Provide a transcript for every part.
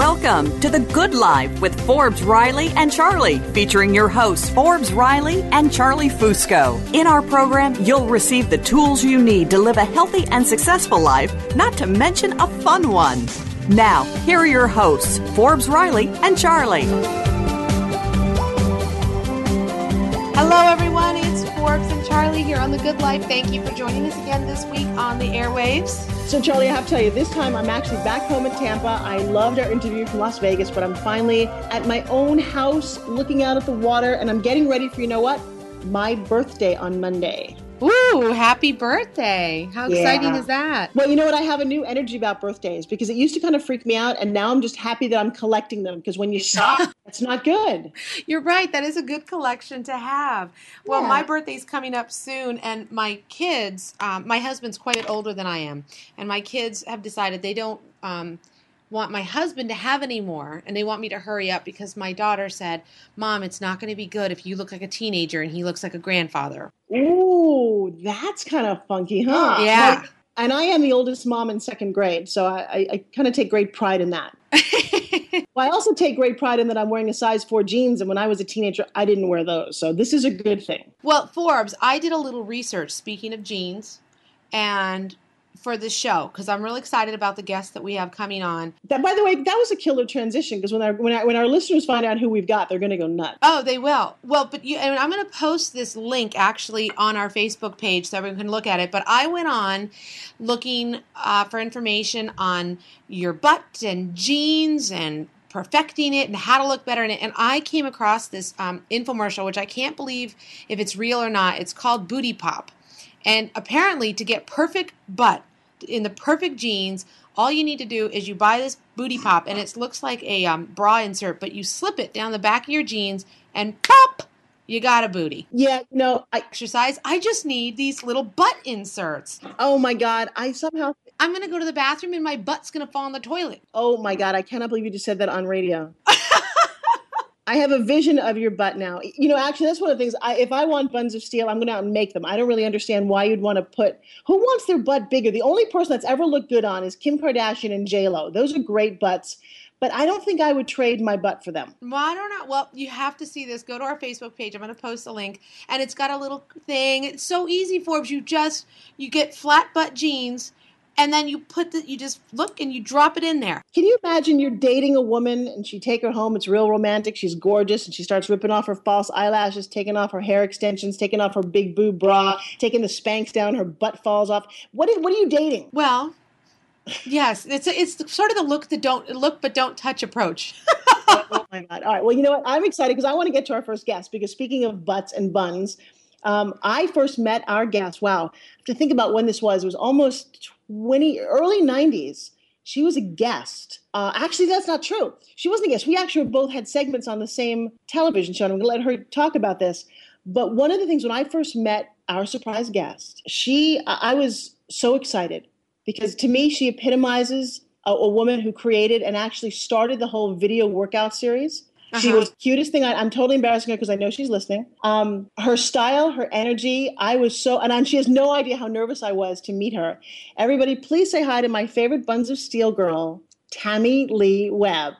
Welcome to The Good Life with Forbes Riley and Charlie, featuring your hosts, Forbes Riley and Charlie Fusco. In our program, you'll receive the tools you need to live a healthy and successful life, not to mention a fun one. Now, here are your hosts, Forbes Riley and Charlie. Hello, everyone. It's Forbes and Charlie here on The Good Life. Thank you for joining us again this week on the airwaves. So, Charlie, I have to tell you, this time I'm actually back home in Tampa. I loved our interview from Las Vegas, but I'm finally at my own house looking out at the water, and I'm getting ready for, you know what? My birthday on Monday. Ooh, happy birthday. How Yeah. exciting is that? Well, you know what? I have a new energy about birthdays because it used to kind of freak me out, and now I'm just happy that I'm collecting them because when you stop, it's not good. You're right. That is a good collection to have. Well, Yeah. my birthday's coming up soon, and my kids, um, my husband's quite a bit older than I am, and my kids have decided they don't um, want my husband to have any more, and they want me to hurry up because my daughter said, Mom, it's not going to be good if you look like a teenager and he looks like a grandfather. Ooh, that's kind of funky, huh? Yeah. Like, and I am the oldest mom in second grade, so I, I, I kind of take great pride in that. Well, I also take great pride in that I'm wearing a size four jeans, and when I was a teenager, I didn't wear those. So this is a good thing. Well, Forbes, I did a little research, speaking of jeans, and for the show, because I'm really excited about the guests that we have coming on. That, by the way, that was a killer transition because when our when our, when our listeners find out who we've got, they're going to go nuts. Oh, they will. Well, but you, and I'm going to post this link actually on our Facebook page so everyone can look at it. But I went on looking uh, for information on your butt and jeans and perfecting it and how to look better in it. And I came across this um, infomercial, which I can't believe if it's real or not. It's called Booty Pop. And apparently, to get perfect butt in the perfect jeans, all you need to do is you buy this booty pop, and it looks like a um, bra insert, but you slip it down the back of your jeans, and pop, you got a booty. Yeah, no, I Exercise. I just need these little butt inserts. oh my god, I somehow I'm gonna go to the bathroom, and my butt's gonna fall on the toilet. oh my god, I cannot believe you just said that on radio. I have a vision of your butt now. You know, actually, that's one of the things. I, if I want buns of steel, I'm going to out and make them. I don't really understand why you'd want to put. Who wants their butt bigger? The only person that's ever looked good on is Kim Kardashian and J Lo. Those are great butts, but I don't think I would trade my butt for them. Well, I don't know. Well, you have to see this. Go to our Facebook page. I'm going to post a link, and it's got a little thing. It's so easy, Forbes. You just you get flat butt jeans, and then you put the you just look and you drop it in there. Can you imagine you're dating a woman and she take her home? It's real romantic. She's gorgeous and she starts ripping off her false eyelashes, taking off her hair extensions, taking off her big boob bra, taking the Spanx down. Her butt falls off. What? Is, what are you dating? Well, yes, it's it's sort of the look that don't look but don't touch approach. oh my god! All right. Well, you know what? I'm excited because I want to get to our first guest. Because speaking of butts and buns, um, I first met our guest. Wow, I have to think about when this was. It was almost 20, early 90s. She was a guest. Uh, actually, that's not true. She wasn't a guest. We actually both had segments on the same television show. And I'm going to let her talk about this. But one of the things when I first met our surprise guest, she, I I was so excited because to me, she epitomizes a, a woman who created and actually started the whole video workout series. She Uh-huh. was the cutest thing. I, I'm totally embarrassing her because I know she's listening. Um, her style, her energy, I was so, and I, she has no idea how nervous I was to meet her. Everybody, please say hi to my favorite Buns of Steel girl, Tamilee Webb.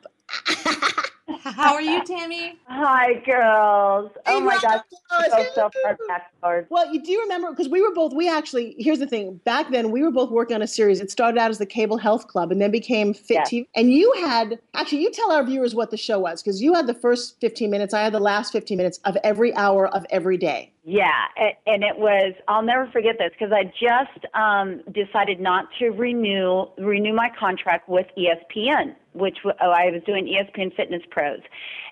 How are you, Tammy? Hi, girls. Hey, oh my gosh, so so Hello. far backwards. Well, you do remember because we were both. We actually here's the thing. Back then, we were both working on a series. It started out as the Cable Health Club, and then became Fit Yes. TV. And you had actually, you tell our viewers what the show was because you had the first 15 minutes. I had the last 15 minutes of every hour of every day. Yeah, and it was. I'll never forget this because I just um, decided not to renew renew my contract with ESPN, which oh, I was doing ESPN Fitness Pros,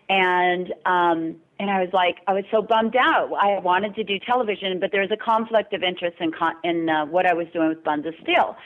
and um, and I was like, I was so bummed out. I wanted to do television, but there was a conflict of interest in con- in uh, what I was doing with Buns of Steel.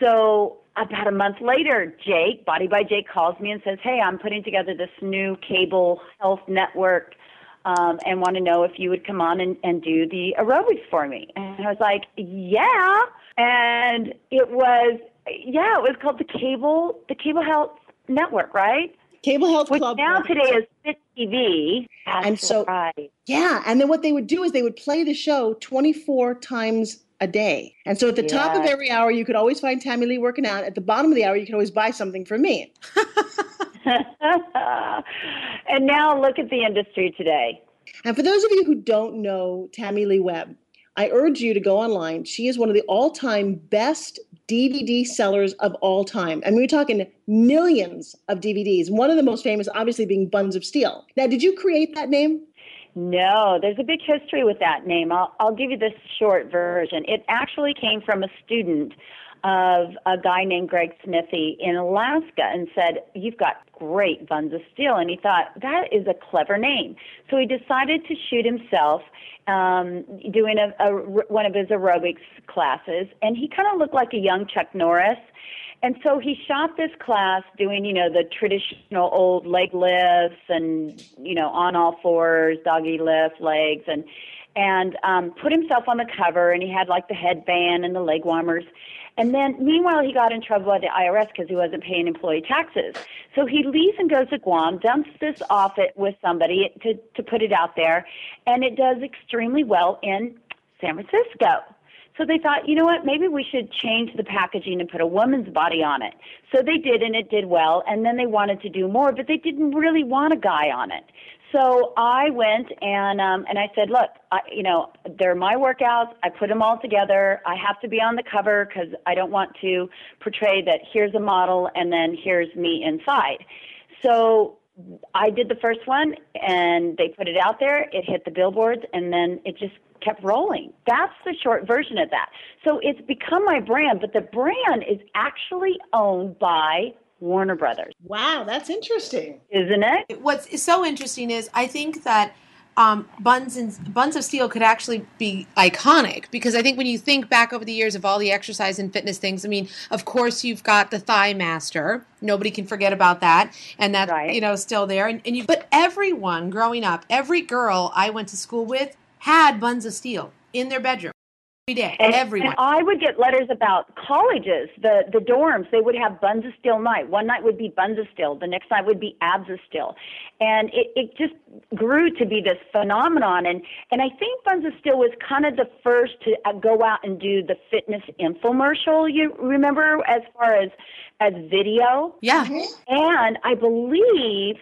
So about a month later, Jake, Body by Jake, calls me and says, "Hey, I'm putting together this new cable health network." Um, and want to know if you would come on and, and do the aerobics for me. And I was like, yeah. And it was, yeah, it was called the Cable, the Cable Health Network, right? Cable Health Which Club. now today is Fit TV. That's And so- right. Yeah, and then what they would do is they would play the show 24 times a day. And so at the top of every hour, you could always find Tamilee working out. At the bottom of the hour, you could always buy something from me. and now look at the industry today. And for those of you who don't know Tamilee Webb, I urge you to go online. She is one of the all time best DVD sellers of all time. I mean, we're talking millions of DVDs. One of the most famous, obviously, being Buns of Steel. Now, did you create that name? No, there's a big history with that name. I'll, I'll give you this short version. It actually came from a student of a guy named Greg Smithey in Alaska and said, You've got great buns of steel. And he thought, That is a clever name. So he decided to shoot himself um, doing a, a, one of his aerobics classes. And he kind of looked like a young Chuck Norris. And so he shot this class doing, you know, the traditional old leg lifts and, you know, on all fours, doggy lift, legs, and and um, put himself on the cover. And he had like the headband and the leg warmers. And then, meanwhile, he got in trouble by the IRS because he wasn't paying employee taxes. So he leaves and goes to Guam, dumps this off it with somebody to to put it out there, and it does extremely well in San Francisco. So they thought, you know what, maybe we should change the packaging and put a woman's body on it. So they did, and it did well. And then they wanted to do more, but they didn't really want a guy on it. So I went and um, and I said, look, I, you know, they're my workouts. I put them all together. I have to be on the cover because I don't want to portray that here's a model and then here's me inside. So I did the first one, and they put it out there. It hit the billboards, and then it just kept rolling. That's the short version of that. So it's become my brand, but the brand is actually owned by Warner Brothers, Wow, that's interesting. isn't it? What's so interesting is I think that um, buns and buns of steel could actually be iconic because I think when you think back over the years of all the exercise and fitness things, I mean, of course you've got the Thigh Master. Nobody can forget about that, and that Right. you know still there. And, and you, but everyone growing up, every girl I went to school with had buns of steel in their bedroom every day. And, everyone. and I would get letters about colleges, the the dorms. They would have buns of steel night. One night would be buns of steel. The next night would be abs of steel, and it, it just grew to be this phenomenon. And and I think buns of steel was kind of the first to uh, go out and do the fitness infomercial. You remember as far as as video. yeah. And I believe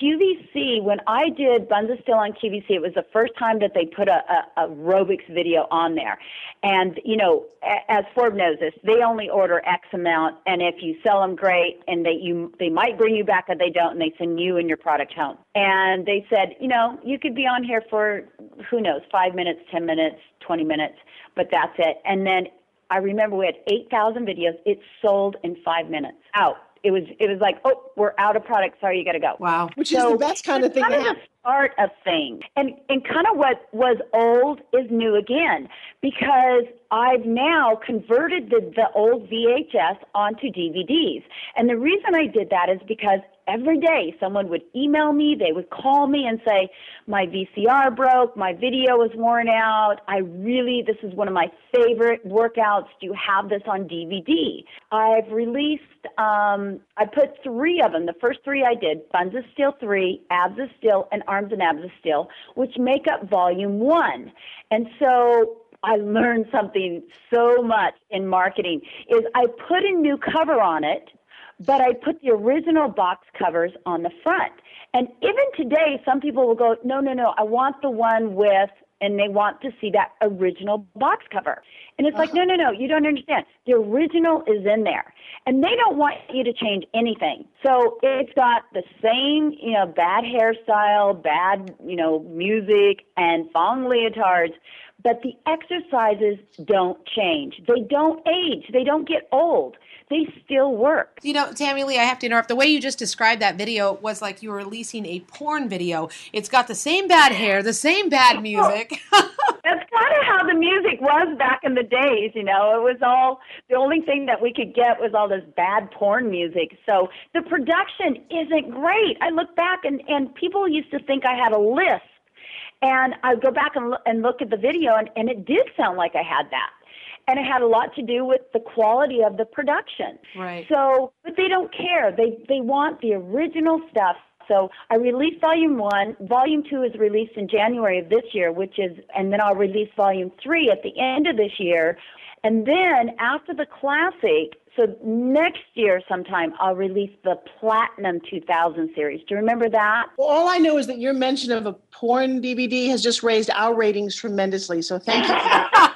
QVC, when I did Buns of Steel on QVC, it was the first time that they put a, a, aerobics video on there. And, you know, as Forbes knows this, they only order X amount, and if you sell them, great, and they, you, they might bring you back if they don't, and they send you and your product home. And they said, you know, you could be on here for, who knows, five minutes, 10 minutes, 20 minutes, but that's it. And then I remember we had 8,000 videos. It sold in five minutes. Out. It was it was like, oh, we're out of product. Sorry, you got to go. Wow. Which is the best kind of thing Kind to of the start of things, and and kind of what was old is new again because I've now converted the the old VHS onto DVDs, and the reason I did that is because every day someone would email me, they would call me and say, my VCR broke, my video is worn out. I really, this is one of my favorite workouts. Do you have this on DVD? I've released, um, I put three of them. The first three I did, Buns of Steel 3, Abs of Steel, and Arms and Abs of Steel, which make up volume one. And so I learned something so much in marketing is I put a new cover on it but I put the original box covers on the front. And even today, some people will go, no, no, no, I want the one with, and they want to see that original box cover. And it's like, uh-huh. no, no, no, you don't understand. The original is in there. And they don't want you to change anything. So it's got the same, you know, bad hairstyle, bad, you know, music, and thong leotards. but the exercises don't change. They don't age. They don't get old. They still work. You know, Tammy Lee, I have to interrupt. The way you just described that video was like you were releasing a porn video. It's got the same bad hair, the same bad oh, music. That's kind of how the music was back in the days, you know. It was all the only thing that we could get was all this bad porn music. So the production isn't great. I look back and and people used to think I had a list. And I go back and look, and look at the video and and it did sound like I had that and it had a lot to do with the quality of the production. Right. So, but they don't care. They they want the original stuff. So I released volume one. Volume two is released in January of this year, which is, and then I'll release volume three at the end of this year. And then after the classic, so next year sometime I'll release the Platinum 2000 series. Do you remember that? Well, all I know is that your mention of a porn DVD has just raised our ratings tremendously. So thank you for that.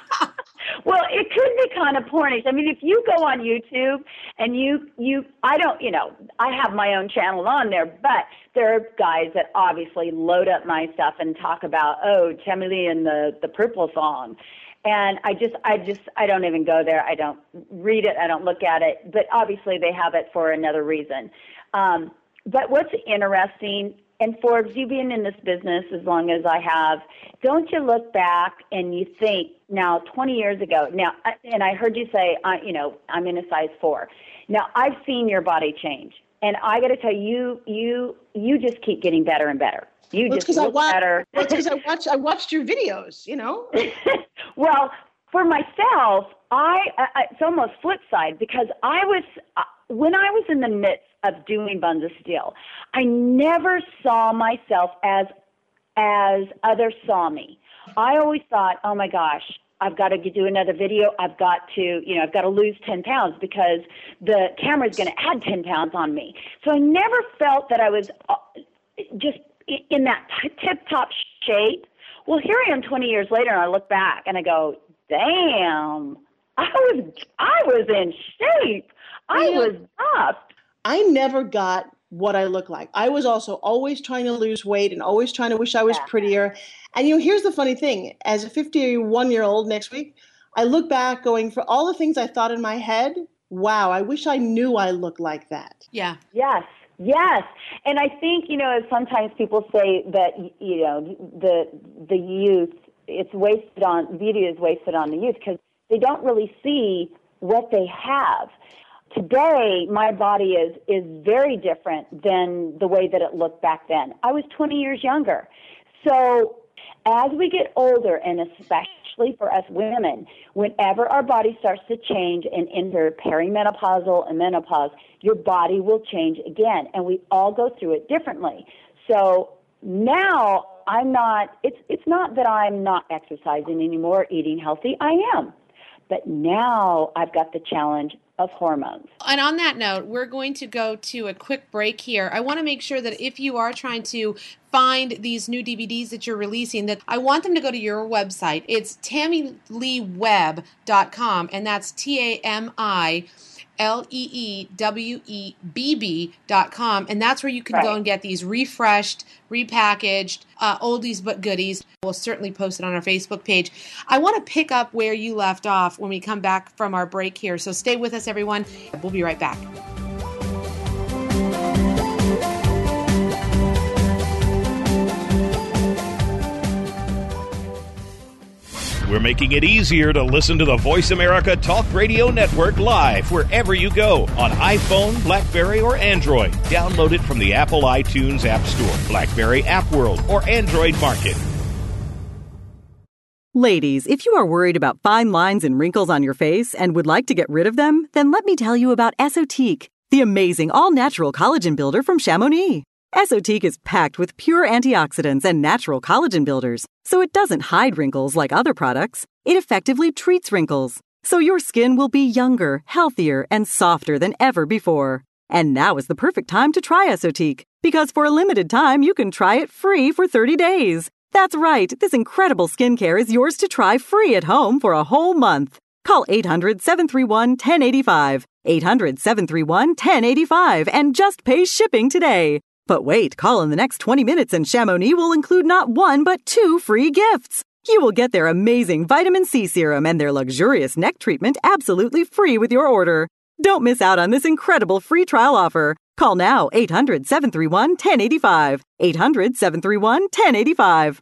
Well, it could be kind of pornish. I mean, if you go on YouTube and you you I don't, you know, I have my own channel on there, but there are guys that obviously load up my stuff and talk about, oh, Lee and the the purple song. And I just I just I don't even go there. I don't read it, I don't look at it, but obviously they have it for another reason. Um but what's interesting and Forbes, you've been in this business as long as I have. Don't you look back and you think, now, 20 years ago, now, and I heard you say, uh, you know, I'm in a size four. Now, I've seen your body change, and I got to tell you, you, you just keep getting better and better. You well, just look I watch, better. Well, because I watched, I watched your videos. You know. well, for myself, I, I it's almost flip side because I was uh, when I was in the midst of doing Buns of Steel, I never saw myself as as others saw me. I always thought, oh my gosh, I've got to do another video. I've got to, you know, I've got to lose 10 pounds because the camera is going to add 10 pounds on me. So I never felt that I was uh, just in that tip top shape. Well, here I am 20 years later, and I look back and I go, damn, I was, I was in shape. I was buff. I never got what I look like. I was also always trying to lose weight and always trying to wish I was Yeah. prettier. And you know, here's the funny thing: as a 51 year old next week, I look back, going for all the things I thought in my head. Wow, I wish I knew I looked like that. yeah. Yes, yes, and I think you know sometimes people say that you know the the youth it's wasted on beauty is wasted on the youth because they don't really see what they have. Today, my body is is very different than the way that it looked back then. I was 20 years younger, so as we get older, and especially for us women, whenever our body starts to change and enter perimenopausal and menopause, your body will change again, and we all go through it differently. So now I'm not. It's it's not that I'm not exercising anymore, eating healthy. I am, but now I've got the challenge of hormones. And on that note, we're going to go to a quick break here. I want to make sure that if you are trying to find these new DVDs that you're releasing, that I want them to go to your website. It's tamileewebb.com, and that's T A M I. L E E W E B B dot com, and that's where you can go and get these refreshed, repackaged, uh, oldies but goodies. We'll certainly post it on our Facebook page. I want to pick up where you left off when we come back from our break here, so stay with us, everyone. We'll be right back. We're making it easier to listen to the Voice America Talk Radio Network live wherever you go on iPhone, Blackberry, or Android. Download it from the Apple iTunes App Store, Blackberry App World, or Android Market. Ladies, if you are worried about fine lines and wrinkles on your face and would like to get rid of them, then let me tell you about Esotique, the amazing all natural collagen builder from Chamonix. Esotique is packed with pure antioxidants and natural collagen builders, so it doesn't hide wrinkles like other products. It effectively treats wrinkles, so your skin will be younger, healthier, and softer than ever before. And now is the perfect time to try Esotique, because for a limited time you can try it free for 30 days. That's right, this incredible skincare is yours to try free at home for a whole month. Call 800 731 1085, 800 731 1085, and just pay shipping today. But wait, call in the next 20 minutes and Chamonix will include not one but two free gifts. You will get their amazing vitamin C serum and their luxurious neck treatment absolutely free with your order. Don't miss out on this incredible free trial offer. Call now 800 731 1085. 800 731 1085.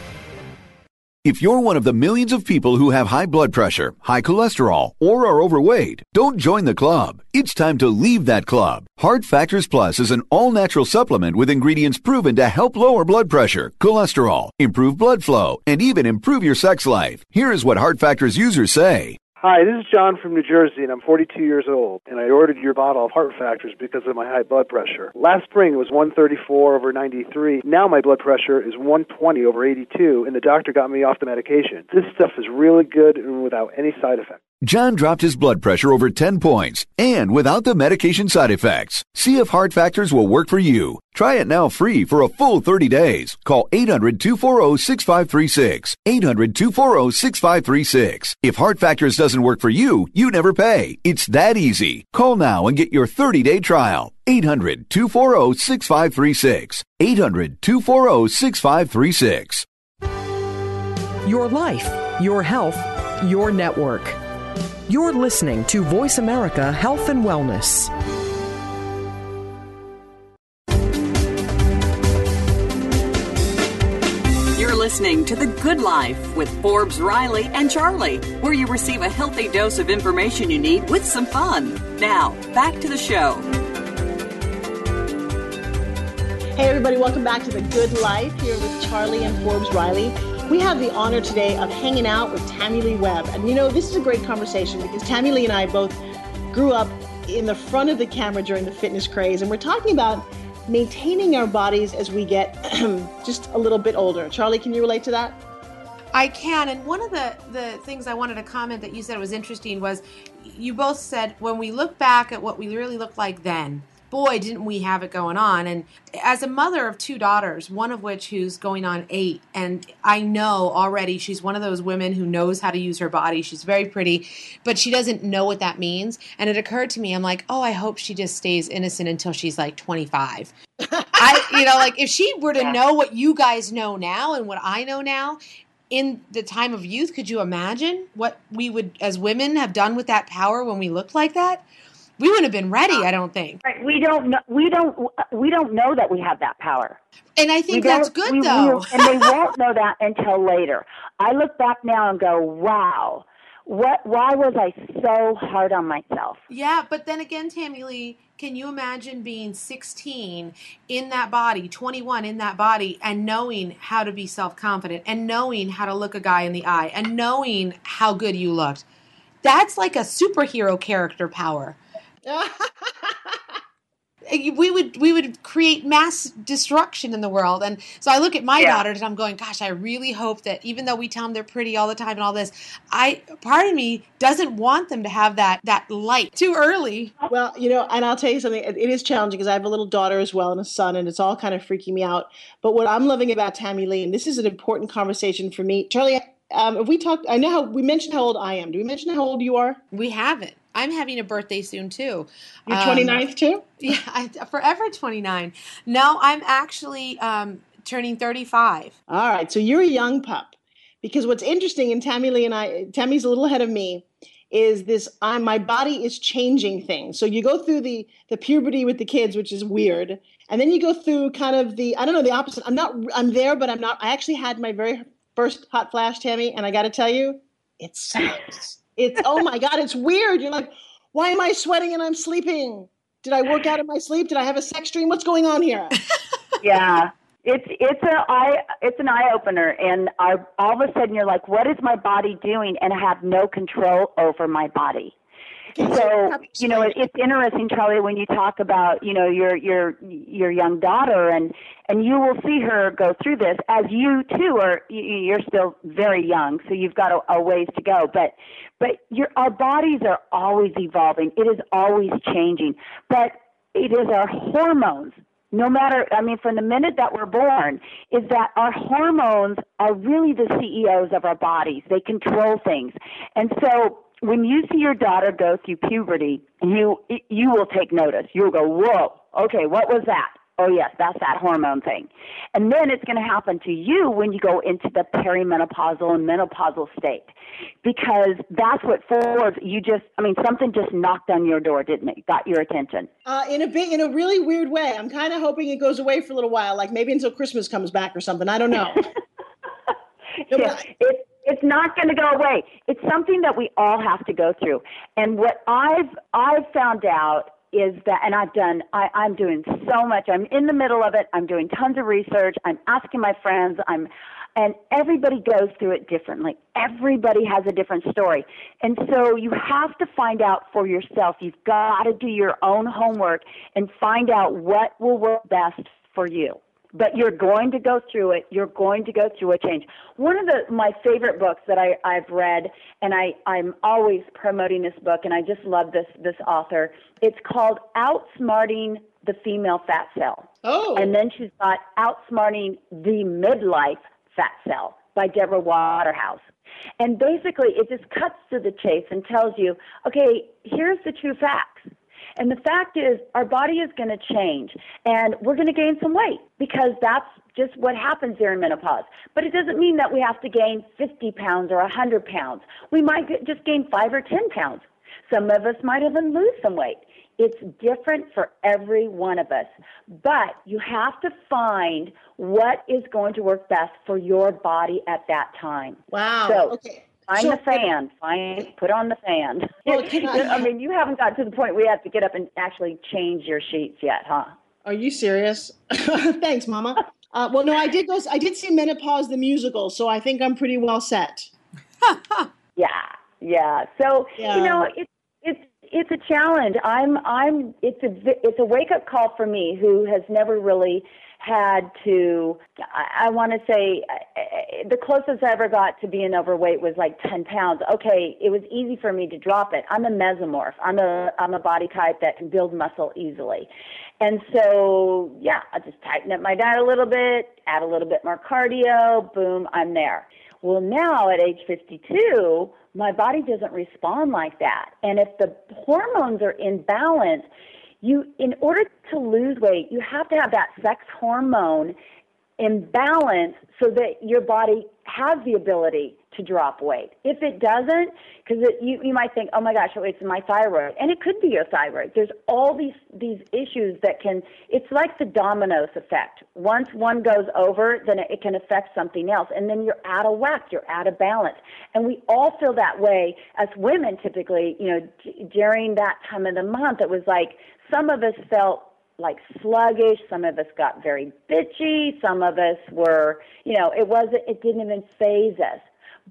If you're one of the millions of people who have high blood pressure, high cholesterol, or are overweight, don't join the club. It's time to leave that club. Heart Factors Plus is an all natural supplement with ingredients proven to help lower blood pressure, cholesterol, improve blood flow, and even improve your sex life. Here is what Heart Factors users say. Hi, this is John from New Jersey, and I'm 42 years old. And I ordered your bottle of Heart Factors because of my high blood pressure. Last spring it was 134 over 93. Now my blood pressure is 120 over 82, and the doctor got me off the medication. This stuff is really good and without any side effects. John dropped his blood pressure over 10 points and without the medication side effects. See if Heart Factors will work for you. Try it now free for a full 30 days. Call 800-240-6536. 800-240-6536. If Heart Factors doesn't work for you, you never pay. It's that easy. Call now and get your 30-day trial. 800-240-6536. 800-240-6536. Your life, your health, your network. You're listening to Voice America Health and Wellness. You're listening to The Good Life with Forbes, Riley, and Charlie, where you receive a healthy dose of information you need with some fun. Now, back to the show. Hey, everybody, welcome back to The Good Life here with Charlie and Forbes Riley. We have the honor today of hanging out with Tamilee Webb. And you know, this is a great conversation because Tamilee and I both grew up in the front of the camera during the fitness craze. And we're talking about maintaining our bodies as we get just a little bit older. Charlie, can you relate to that? I can. And one of the, the things I wanted to comment that you said was interesting was you both said when we look back at what we really looked like then, boy, didn't we have it going on. And as a mother of two daughters, one of which who's going on eight, and I know already she's one of those women who knows how to use her body. She's very pretty, but she doesn't know what that means. And it occurred to me, I'm like, oh, I hope she just stays innocent until she's like 25. I, you know, like if she were to know what you guys know now and what I know now, in the time of youth, could you imagine what we would, as women, have done with that power when we looked like that? We wouldn't have been ready. Uh, I don't think. Right. We don't know. We don't. We don't know that we have that power. And I think that's good we, though. We, and they won't know that until later. I look back now and go, "Wow, what? Why was I so hard on myself?" Yeah, but then again, Tamilee, can you imagine being 16 in that body, 21 in that body, and knowing how to be self confident, and knowing how to look a guy in the eye, and knowing how good you looked? That's like a superhero character power. we would we would create mass destruction in the world. And so i look at my yeah. daughters and i'm going gosh i really hope that even though we tell them they're pretty all the time and all this i part of me doesn't want them to have that that light. Too early. Well you know and i'll tell you something it is challenging because i have a little daughter as well and a son and it's all kind of freaking me out. But what i'm loving about Tamilee and this is an important conversation for me charlie um, if we talked i know how we mentioned how old i am do we mention how old you are we haven't I'm having a birthday soon too. You're 29th um, too? Yeah, I, forever 29. No, I'm actually um, turning 35. All right, so you're a young pup. Because what's interesting, and Tamilee and I, Tammy's a little ahead of me, is this uh, my body is changing things. So you go through the the puberty with the kids, which is weird, and then you go through kind of the I don't know the opposite. I'm not I'm there, but I'm not. I actually had my very first hot flash, Tammy, and I got to tell you, it sucks. It's oh my god, it's weird. You're like, why am I sweating and I'm sleeping? Did I work out in my sleep? Did I have a sex dream? What's going on here? yeah. It's it's a eye it's an eye opener and I, all of a sudden you're like what is my body doing and I have no control over my body. So you know, it, it's interesting, Charlie, when you talk about you know your your your young daughter, and and you will see her go through this as you too are. You're still very young, so you've got a, a ways to go. But but your our bodies are always evolving. It is always changing. But it is our hormones no matter i mean from the minute that we're born is that our hormones are really the ceos of our bodies they control things and so when you see your daughter go through puberty you you will take notice you'll go whoa okay what was that oh yes that's that hormone thing and then it's going to happen to you when you go into the perimenopausal and menopausal state because that's what Forbes. You just, I mean, something just knocked on your door, didn't it? Got your attention. Uh, in a bit, in a really weird way. I'm kind of hoping it goes away for a little while, like maybe until Christmas comes back or something. I don't know. no, yeah, it, it's not going to go away. It's something that we all have to go through. And what I've I've found out is that, and I've done, I, I'm doing so much. I'm in the middle of it. I'm doing tons of research. I'm asking my friends. I'm and everybody goes through it differently. Everybody has a different story. And so you have to find out for yourself. You've got to do your own homework and find out what will work best for you. But you're going to go through it. You're going to go through a change. One of the my favorite books that I, I've read, and I, I'm always promoting this book, and I just love this this author. It's called Outsmarting the Female Fat Cell. Oh. And then she's got Outsmarting the Midlife Fat Cell by Deborah Waterhouse. And basically, it just cuts to the chase and tells you, okay, here's the true facts. And the fact is, our body is going to change and we're going to gain some weight because that's just what happens during menopause. But it doesn't mean that we have to gain 50 pounds or 100 pounds. We might just gain 5 or 10 pounds. Some of us might even lose some weight. It's different for every one of us. But you have to find what is going to work best for your body at that time. Wow. So, okay. Find So- the fan. Find put on the fan. Well, I- I mean, you haven't got to the point where you have to get up and actually change your sheets yet, huh? Are you serious? Thanks, Mama. Uh, well, no, I did go. I did see Menopause the musical, so I think I'm pretty well set. Yeah, yeah. So Yeah. you know, it's it's it's a challenge. I'm I'm it's a it's a wake up call for me who has never really had to. I, I want to say uh, the closest I ever got to being overweight was like ten pounds. Okay, it was easy for me to drop it. I'm a mesomorph. I'm a I'm a body type that can build muscle easily. And so, yeah, I just tighten up my diet a little bit, add a little bit more cardio, boom, I'm there. Well, now at age 52, my body doesn't respond like that. And if the hormones are in balance, you in order to lose weight, you have to have that sex hormone in balance so that your body has the ability to drop weight. If it doesn't, because you, you might think, oh my gosh, oh, it's my thyroid. And it could be your thyroid. There's all these, these issues that can, it's like the dominoes effect. Once one goes over, then it, it can affect something else. And then you're out of whack, you're out of balance. And we all feel that way as women typically, you know, d- during that time of the month. It was like some of us felt like sluggish. Some of us got very bitchy. Some of us were, you know, it wasn't, it didn't even phase us.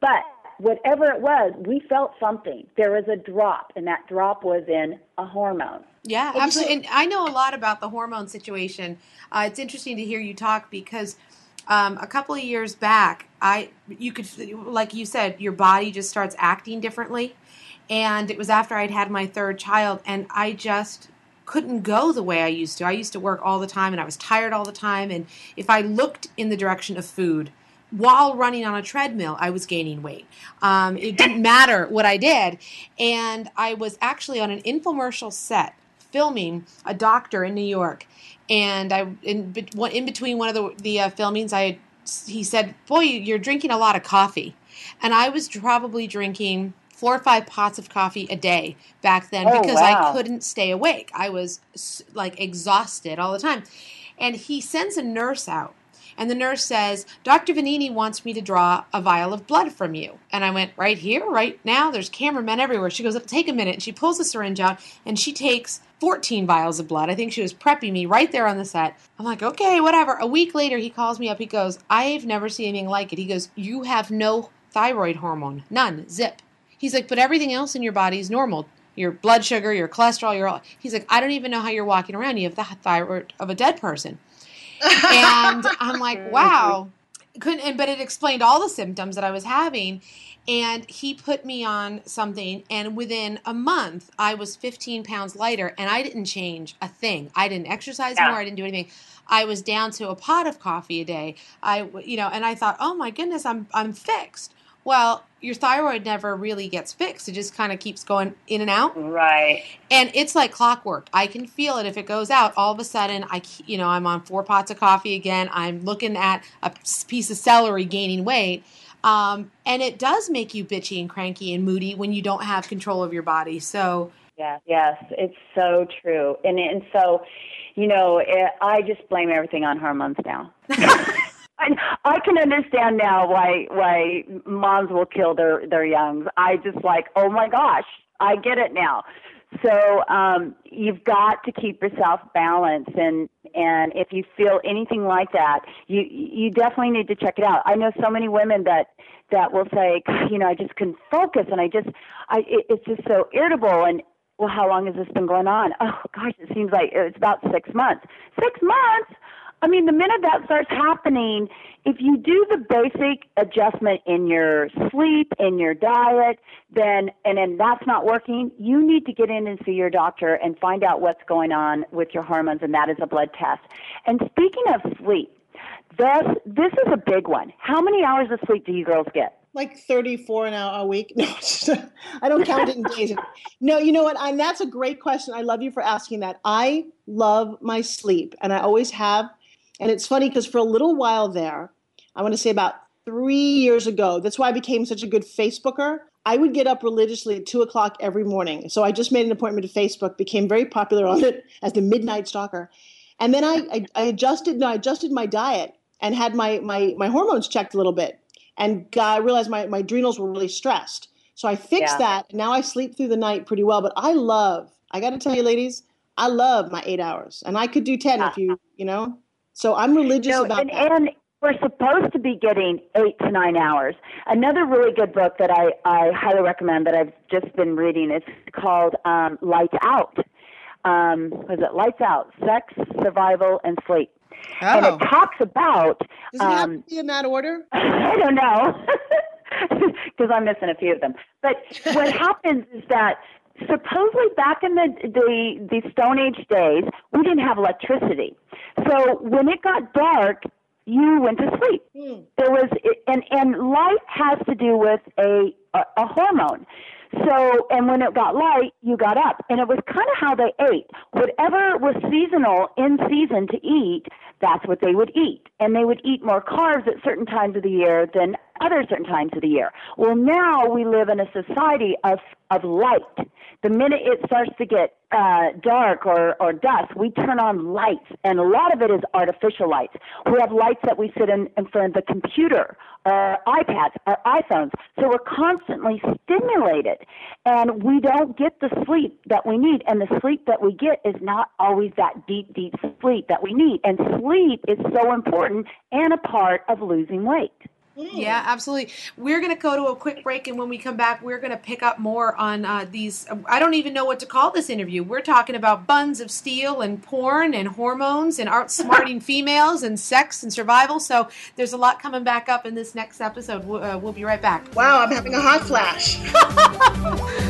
But whatever it was, we felt something. There was a drop, and that drop was in a hormone. Yeah, absolutely. And I know a lot about the hormone situation. Uh, it's interesting to hear you talk because um, a couple of years back, I you could like you said, your body just starts acting differently, and it was after I'd had my third child, and I just couldn't go the way I used to. I used to work all the time, and I was tired all the time, and if I looked in the direction of food. While running on a treadmill, I was gaining weight. Um, it didn't matter what I did. And I was actually on an infomercial set filming a doctor in New York, and I in, in between one of the the uh, filmings, I he said, "Boy, you're drinking a lot of coffee," and I was probably drinking four or five pots of coffee a day back then Oh, because I couldn't stay awake. I was like exhausted all the time, and he sends a nurse out. And the nurse says, Dr. Vanini wants me to draw a vial of blood from you. And I went, Right here, right now? There's cameramen everywhere. She goes, Take a minute. And she pulls the syringe out and she takes 14 vials of blood. I think she was prepping me right there on the set. I'm like, Okay, whatever. A week later, he calls me up. He goes, I've never seen anything like it. He goes, You have no thyroid hormone. None. Zip. He's like, But everything else in your body is normal. your blood sugar, your cholesterol, your he's like, I don't even know how you're walking around. You have the thyroid of a dead person. and I'm like, wow. Couldn't and but it explained all the symptoms that I was having. And he put me on something, and within a month, I was 15 pounds lighter, and I didn't change a thing. I didn't exercise Yeah. more. I didn't do anything. I was down to a pot of coffee a day. I, you know, and I thought, oh my goodness, I'm I'm fixed. Well, your thyroid never really gets fixed. It just kind of keeps going in and out. Right. And it's like clockwork. I can feel it if it goes out. All of a sudden, I you know, I'm on four pots of coffee again. I'm looking at a piece of celery gaining weight. Um, and it does make you bitchy and cranky and moody when you don't have control of your body. So, Yeah, yes, it's so true. And and so, you know, eh, I just blame everything on hormones now. I, I can understand now why why moms will kill their their youngs. I just like, oh my gosh, I get it now. So um, you've got to keep yourself balanced, and and if you feel anything like that, you you definitely need to check it out. I know so many women that that will say, you know, I just couldn't focus, and I just, I it, it's just so irritable, and well, how long has this been going on? Oh gosh, it seems like it's about six months. Six months? I mean, the minute that starts happening, if you do the basic adjustment in your sleep, in your diet, then and then that's not working, you need to get in and see your doctor and find out what's going on with your hormones, and that is a blood test. And speaking of sleep, this this is a big one. How many hours of sleep do you girls get? like 34 an hour a week. No, I don't count it in days. No, you know what? And that's a great question. I love you for asking that. I love my sleep, and I always have. And it's funny because for a little while there, I want to say about three years ago, that's why I became such a good Facebooker. I would get up religiously at two o'clock every morning. So I just made an appointment to Facebook, became very popular on it as the midnight stalker. And then I, I, I adjusted, no, I adjusted my diet and had my, my, my hormones checked a little bit and got, I realized my, my adrenals were really stressed. So I fixed Yeah. that. Now I sleep through the night pretty well. But I love, I got to tell you, ladies, I love my eight hours, and I could do ten if ah. you, you know. So I'm religious No, about and, that. and we're supposed to be getting eight to nine hours. Another really good book that I, I highly recommend that I've just been reading is called um, Lights Out. Um, was it Lights Out? Sex, Survival, and Sleep. And Oh. it talks about. Does it have Um, to be in that order? I don't know, because I'm missing a few of them. But what happens is that supposedly back in the, the the Stone Age days, we didn't have electricity. So when it got dark, you went to sleep. Hmm. There was and and light has to do with a a, a hormone. So, and when it got light, you got up. And it was kind of how they ate. Whatever was seasonal in season to eat, that's what they would eat. And they would eat more carbs at certain times of the year than other certain times of the year. Well, now we live in a society of, of light. The minute it starts to get uh, dark or, or dusk, we turn on lights. And a lot of it is artificial lights. We have lights that we sit in, in front of the computer, our iPads, our iPhones. So we're constantly stimulated and we don't get the sleep that we need. And the sleep that we get is not always that deep, deep sleep that we need. And sleep is so important and a part of losing weight. Yeah, absolutely. We're going to go to a quick break, and when we come back, we're going to pick up more on uh, these. I don't even know what to call this interview. We're talking about buns of steel and porn and hormones and outsmarting females and sex and survival. So there's a lot coming back up in this next episode. We'll, uh, we'll be right back. Wow, I'm having a hot flash.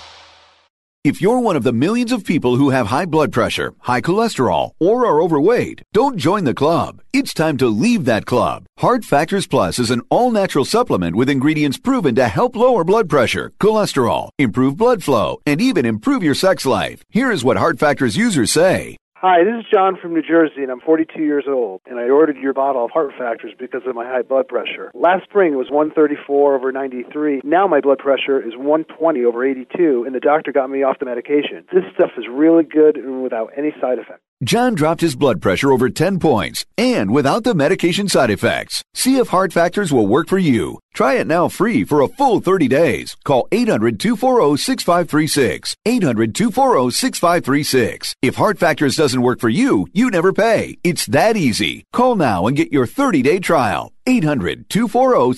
If you're one of the millions of people who have high blood pressure, high cholesterol, or are overweight, don't join the club. It's time to leave that club. Heart Factors Plus is an all natural supplement with ingredients proven to help lower blood pressure, cholesterol, improve blood flow, and even improve your sex life. Here is what Heart Factors users say. Hi, this is John from New Jersey, and I'm 42 years old. And I ordered your bottle of Heart Factors because of my high blood pressure. Last spring it was 134 over 93. Now my blood pressure is 120 over 82, and the doctor got me off the medication. This stuff is really good and without any side effects. John dropped his blood pressure over 10 points and without the medication side effects. See if Heart Factors will work for you. Try it now free for a full 30 days. Call 800 240 6536. 800 240 6536. If Heart Factors doesn't work for you, you never pay. It's that easy. Call now and get your 30 day trial. 800 240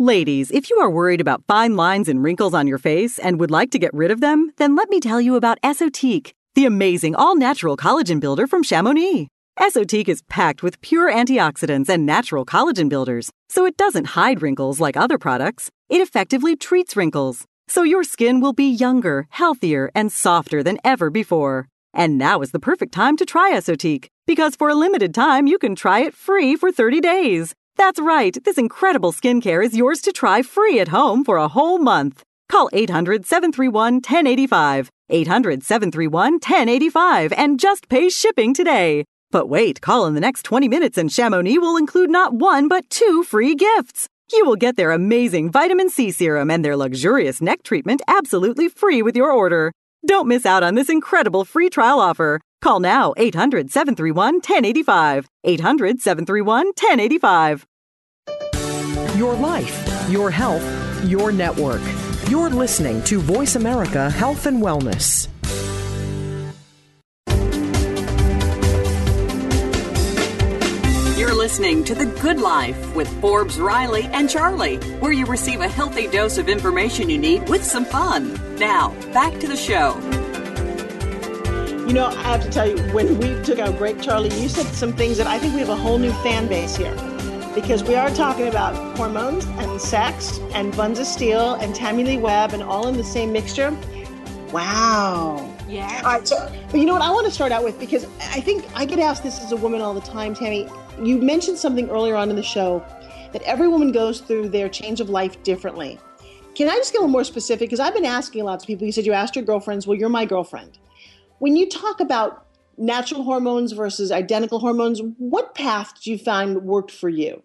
Ladies, if you are worried about fine lines and wrinkles on your face and would like to get rid of them, then let me tell you about Esotique, the amazing all natural collagen builder from Chamonix. Esotique is packed with pure antioxidants and natural collagen builders, so it doesn't hide wrinkles like other products. It effectively treats wrinkles, so your skin will be younger, healthier, and softer than ever before. And now is the perfect time to try Esotique, because for a limited time you can try it free for 30 days. That's right, this incredible skincare is yours to try free at home for a whole month. Call 800 731 1085, 800 731 1085, and just pay shipping today. But wait, call in the next 20 minutes and Chamonix will include not one but two free gifts. You will get their amazing vitamin C serum and their luxurious neck treatment absolutely free with your order. Don't miss out on this incredible free trial offer. Call now 800 731 1085. 800 731 1085. Your life, your health, your network. You're listening to Voice America Health and Wellness. You're listening to The Good Life with Forbes, Riley, and Charlie, where you receive a healthy dose of information you need with some fun. Now, back to the show. You know, I have to tell you, when we took our break, Charlie, you said some things that I think we have a whole new fan base here. Because we are talking about hormones and sex and Buns of Steel and Tamilee Webb and all in the same mixture. Wow. Yeah. All right, so, but you know what I want to start out with because I think I get asked this as a woman all the time, Tammy. You mentioned something earlier on in the show that every woman goes through their change of life differently. Can I just get a little more specific? Because I've been asking lots of people. You said you asked your girlfriends. Well, you're my girlfriend. When you talk about natural hormones versus identical hormones, what path did you find worked for you?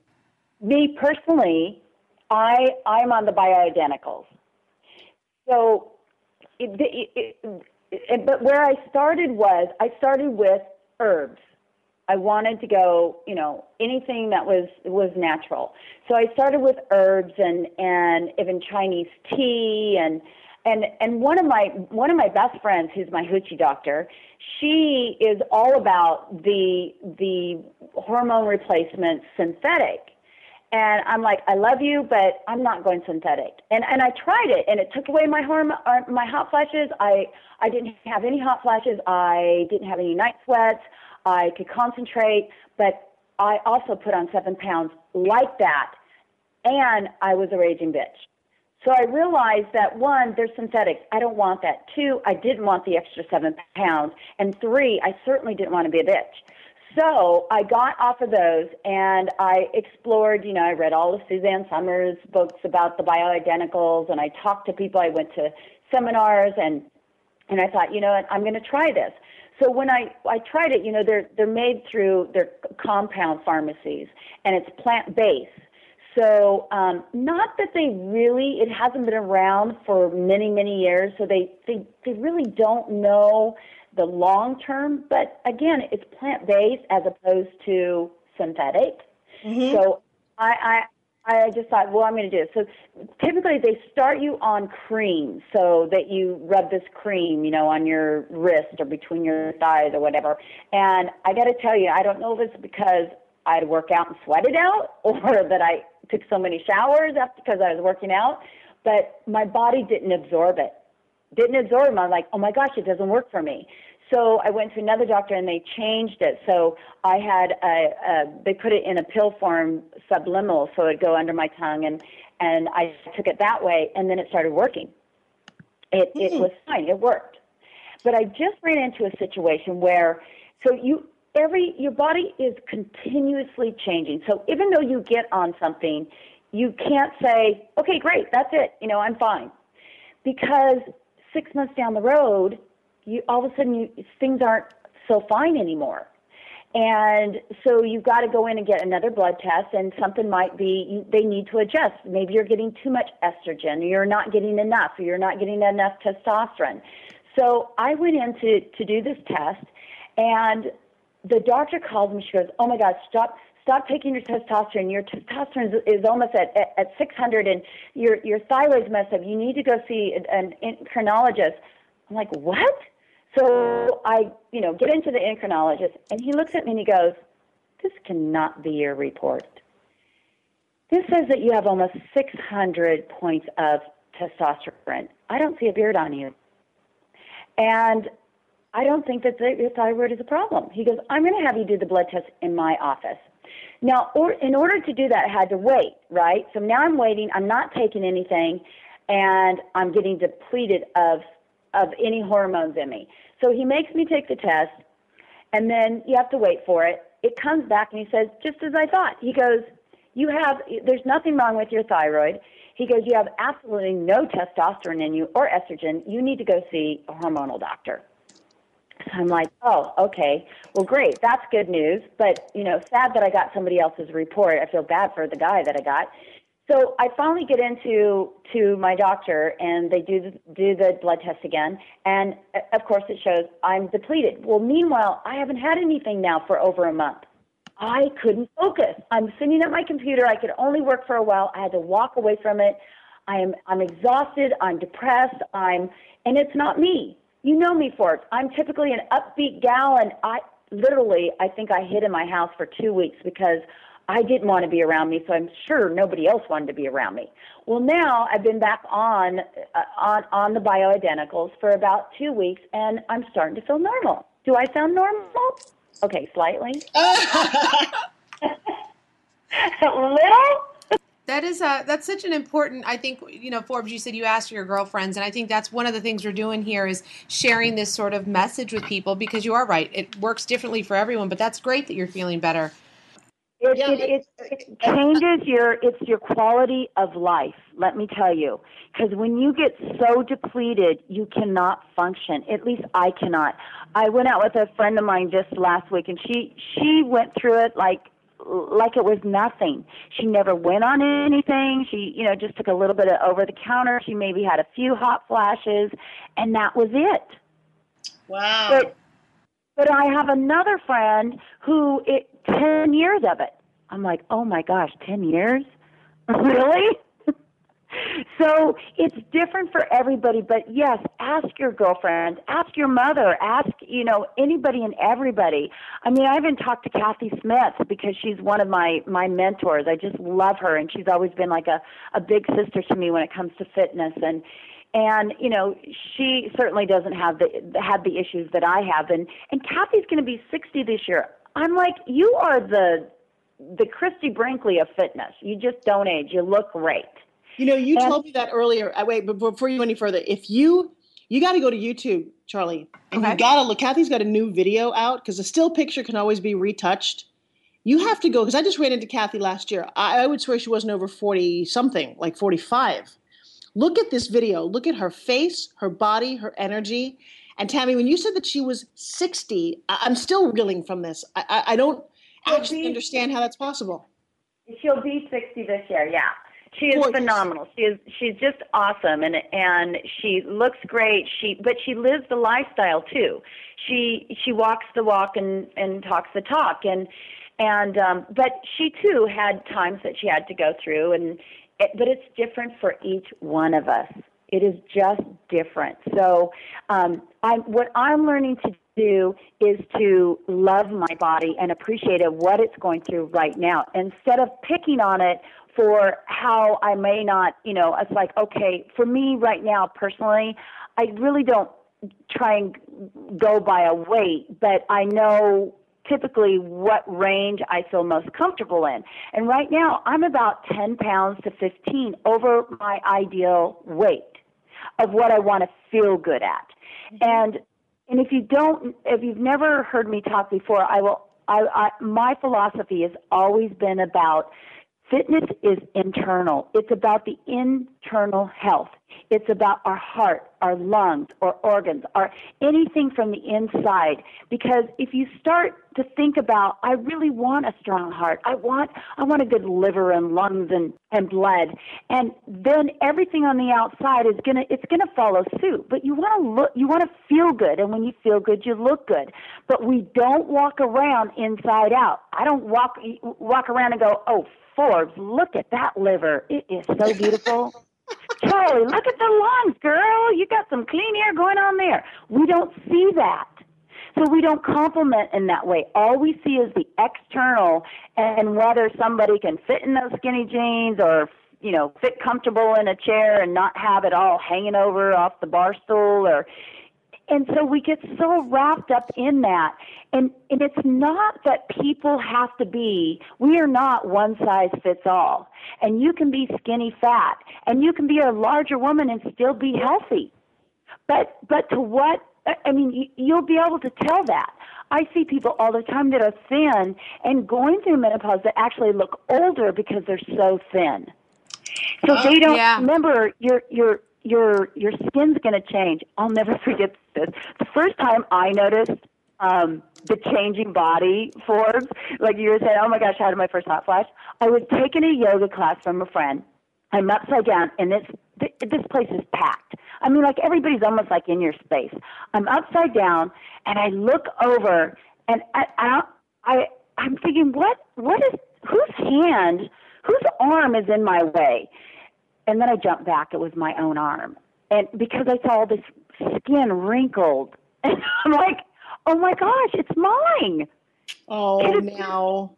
Me personally, I I'm on the bioidenticals. So, it, it, it, but where I started was I started with herbs. I wanted to go, you know, anything that was was natural. So I started with herbs and and even Chinese tea and and and one of my one of my best friends who's my hoochie doctor she is all about the the hormone replacement synthetic and i'm like i love you but i'm not going synthetic and and i tried it and it took away my hormone uh, my hot flashes i i didn't have any hot flashes i didn't have any night sweats i could concentrate but i also put on seven pounds like that and i was a raging bitch so I realized that one, they're synthetics. I don't want that. Two, I didn't want the extra seven pounds. And three, I certainly didn't want to be a bitch. So I got off of those and I explored, you know, I read all of Suzanne Somers' books about the bioidenticals and I talked to people. I went to seminars and and I thought, you know what, I'm going to try this. So when I I tried it, you know, they're they're made through their compound pharmacies and it's plant based. So, um, not that they really, it hasn't been around for many, many years, so they, they, they really don't know the long term, but again, it's plant based as opposed to synthetic. Mm-hmm. So, I, I, I just thought, well, I'm going to do it. So typically they start you on cream so that you rub this cream, you know, on your wrist or between your thighs or whatever. And I got to tell you, I don't know if it's because I'd work out and sweat it out or that I took so many showers after because I was working out, but my body didn't absorb it. Didn't absorb it. I'm like, oh my gosh, it doesn't work for me. So I went to another doctor and they changed it. So I had a, a they put it in a pill form, subliminal, so it'd go under my tongue, and and I took it that way, and then it started working. It it hmm. was fine. It worked. But I just ran into a situation where so you every your body is continuously changing. So even though you get on something, you can't say, "Okay, great, that's it. You know, I'm fine." Because 6 months down the road, you all of a sudden you, things aren't so fine anymore. And so you've got to go in and get another blood test, and something might be you, they need to adjust. Maybe you're getting too much estrogen, or you're not getting enough, or you're not getting enough testosterone. So I went in to, to do this test, and the doctor called me. She goes, "Oh my God, stop! Stop taking your testosterone. Your testosterone is, is almost at, at, at 600, and your your thyroid's messed up. You need to go see an endocrinologist." I'm like, "What?" So I, you know, get into the endocrinologist, and he looks at me and he goes, "This cannot be your report. This says that you have almost 600 points of testosterone. I don't see a beard on you." And I don't think that your thyroid is a problem. He goes, I'm going to have you do the blood test in my office. Now, or, in order to do that, I had to wait, right? So now I'm waiting. I'm not taking anything, and I'm getting depleted of of any hormones in me. So he makes me take the test, and then you have to wait for it. It comes back, and he says, just as I thought. He goes, you have, there's nothing wrong with your thyroid. He goes, you have absolutely no testosterone in you or estrogen. You need to go see a hormonal doctor. So I'm like, oh, okay. Well, great. That's good news. But, you know, sad that I got somebody else's report. I feel bad for the guy that I got. So I finally get into to my doctor, and they do the, do the blood test again, and uh, of course it shows I'm depleted. Well, meanwhile, I haven't had anything now for over a month. I couldn't focus. I'm sitting at my computer. I could only work for a while. I had to walk away from it. I am I'm exhausted. I'm depressed. I'm and it's not me. You know me, Forbes. I'm typically an upbeat gal, and I literally I think I hid in my house for two weeks because I didn't want to be around me, so I'm sure nobody else wanted to be around me. Well, now I've been back on uh, on on the bioidenticals for about two weeks, and I'm starting to feel normal. Do I sound normal? Okay, slightly. a little. That is a that's such an important. I think you know Forbes. You said you asked your girlfriends, and I think that's one of the things we're doing here is sharing this sort of message with people because you are right. It works differently for everyone, but that's great that you're feeling better. It, yeah, it, it, it, uh, uh, changes your it's your quality of life. Let me tell you, because when you get so depleted, you cannot function. At least I cannot. I went out with a friend of mine just last week, and she she went through it like like it was nothing. She never went on anything. She, you know, just took a little bit of over the counter. She maybe had a few hot flashes, and that was it. Wow. But but I have another friend who it 10 years of it. I'm like, "Oh my gosh, 10 years? really?" so it's different for everybody, but yes, ask your girlfriend, ask your mother, ask, you know, anybody and everybody. I mean, I even talked to Kathy Smith because she's one of my, my mentors. I just love her and she's always been like a, a big sister to me when it comes to fitness and and you know she certainly doesn't have the have the issues that I have and and Kathy's going to be 60 this year. I'm like you are the the Christie Brinkley of fitness. You just don't age. You look great. You know, you and, told me that earlier. I wait, but before you go any further, if you you got to go to YouTube, Charlie, and okay. you got to look. Kathy's got a new video out because a still picture can always be retouched. You have to go because I just ran into Kathy last year. I, I would swear she wasn't over forty something, like forty five Look at this video. Look at her face, her body, her energy. And Tammy, when you said that she was 60, I- am still reeling from this. I, I, I don't actually understand how that's possible. She'll be 60 this year, yeah. She is Gorgeous. phenomenal. She is she's just awesome and and she looks great. She but she lives the lifestyle too. She she walks the walk and and talks the talk and and um but she too had times that she had to go through and it, but it's different for each one of us. It is just different. So, um, I'm, what I'm learning to do is to love my body and appreciate it, what it's going through right now, instead of picking on it for how I may not, you know, it's like, okay, for me right now personally, I really don't try and go by a weight, but I know typically what range I feel most comfortable in. And right now, I'm about 10 pounds to 15 over my ideal weight. of what I want to feel good at. Mm-hmm. And and if you don't, if you've never heard me talk before, I will. I, I my philosophy has always been about fitness is internal. It's about the internal health. It's about our heart, our lungs, our organs, our anything from the inside. Because if you start to think about, I really want a strong heart. I want I want a good liver and lungs and, and blood. And then everything on the outside is gonna it's gonna follow suit. But you wanna look you wanna feel good and when you feel good you look good. But we don't walk around inside out. I don't walk walk around and go, Oh Forbes, look at that liver. It is so beautiful. Charlie, look at the lungs, girl. You got some clean air going on there. We don't see that. So we don't compliment in that way. All we see is the external and whether somebody can fit in those skinny jeans or you know, fit comfortable in a chair and not have it all hanging over off the bar stool or and so we get so wrapped up in that and and it's not that people have to be we are not one size fits all and you can be skinny fat and you can be a larger woman and still be healthy but but to what i mean you, you'll be able to tell that I see people all the time that are thin and going through menopause that actually look older because they're so thin. So Oh, they don't yeah. remember your your your your skin's going to change. I'll never forget this. The first time I noticed um, the changing body Forbes, like you were saying, oh my gosh, I had my first hot flash. I was taking a yoga class from a friend. I'm upside down, and it's th- this place is packed. I mean, like everybody's almost like in your space. I'm upside down, and I look over, and I, I, I I'm thinking, what, what is, whose hand, whose arm is in my way? And then I jumped back. It was my own arm. And because I saw all this skin wrinkled, and I'm like, oh my gosh, it's mine. Oh, And now.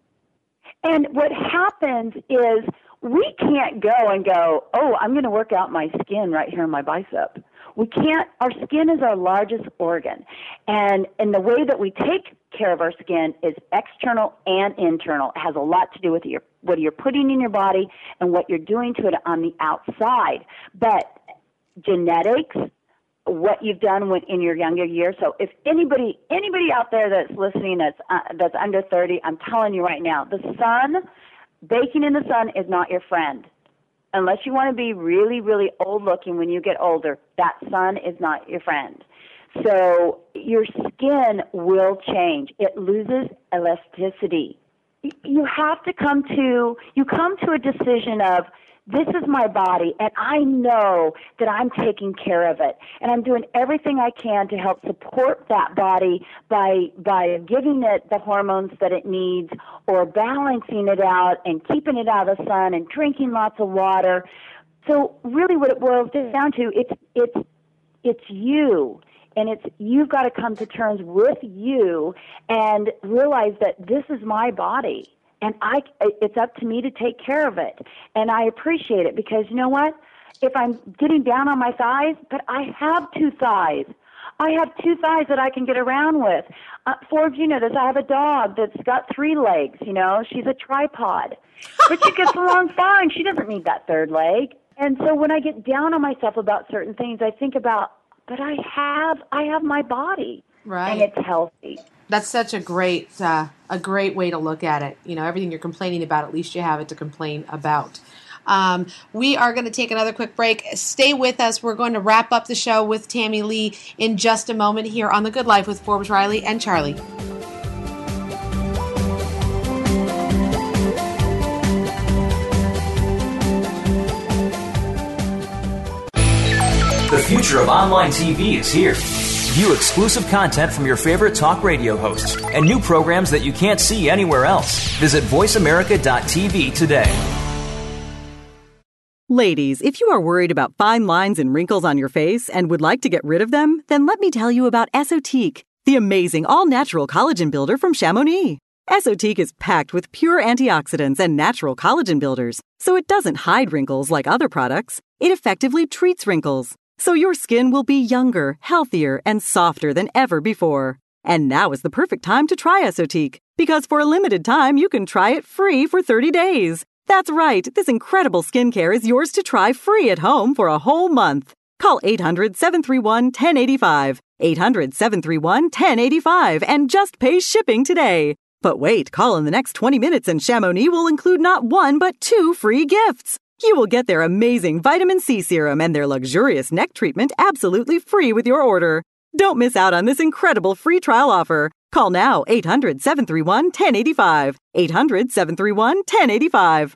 And what happens is we can't go and go, oh, I'm going to work out my skin right here in my bicep. We can't, our skin is our largest organ. And, and the way that we take care of our skin is external and internal. It has a lot to do with your, what you're putting in your body and what you're doing to it on the outside. But genetics, what you've done when, in your younger years. So if anybody anybody out there that's listening that's uh, that's under 30, I'm telling you right now, the sun, baking in the sun is not your friend. Unless you want to be really really old looking when you get older, that sun is not your friend. So your skin will change. It loses elasticity. You have to come to you come to a decision of this is my body and I know that I'm taking care of it and I'm doing everything I can to help support that body by by giving it the hormones that it needs or balancing it out and keeping it out of the sun and drinking lots of water. So really what it boils down to it's it's it's you and it's you've got to come to terms with you and realize that this is my body and I it's up to me to take care of it and I appreciate it because you know what if I'm getting down on my thighs but I have two thighs I have two thighs that I can get around with. Uh, Forbes, you know this. I have a dog that's got three legs. You know, she's a tripod, but she gets along fine. She doesn't need that third leg. And so when I get down on myself about certain things, I think about, but I have, I have my body, Right. and it's healthy. That's such a great uh, a great way to look at it. You know, everything you're complaining about, at least you have it to complain about. Um, we are going to take another quick break. Stay with us. We're going to wrap up the show with Tamilee in just a moment here on The Good Life with Forbes Riley and Charlie. Future of online TV is here. View exclusive content from your favorite talk radio hosts and new programs that you can't see anywhere else. Visit VoiceAmerica.tv today. Ladies, if you are worried about fine lines and wrinkles on your face and would like to get rid of them, then let me tell you about Esotique, the amazing all natural collagen builder from Chamonix. Esotique is packed with pure antioxidants and natural collagen builders, so it doesn't hide wrinkles like other products. It effectively treats wrinkles, so your skin will be younger, healthier, and softer than ever before. And now is the perfect time to try Esotique, because for a limited time you can try it free for 30 days. That's right, this incredible skincare is yours to try free at home for a whole month. Call 800 731 1085. 800 731 1085 and just pay shipping today. But wait, call in the next 20 minutes and Chamonix will include not one but two free gifts. You will get their amazing vitamin C serum and their luxurious neck treatment absolutely free with your order. Don't miss out on this incredible free trial offer. Call now 800 731 1085. 800 731 1085.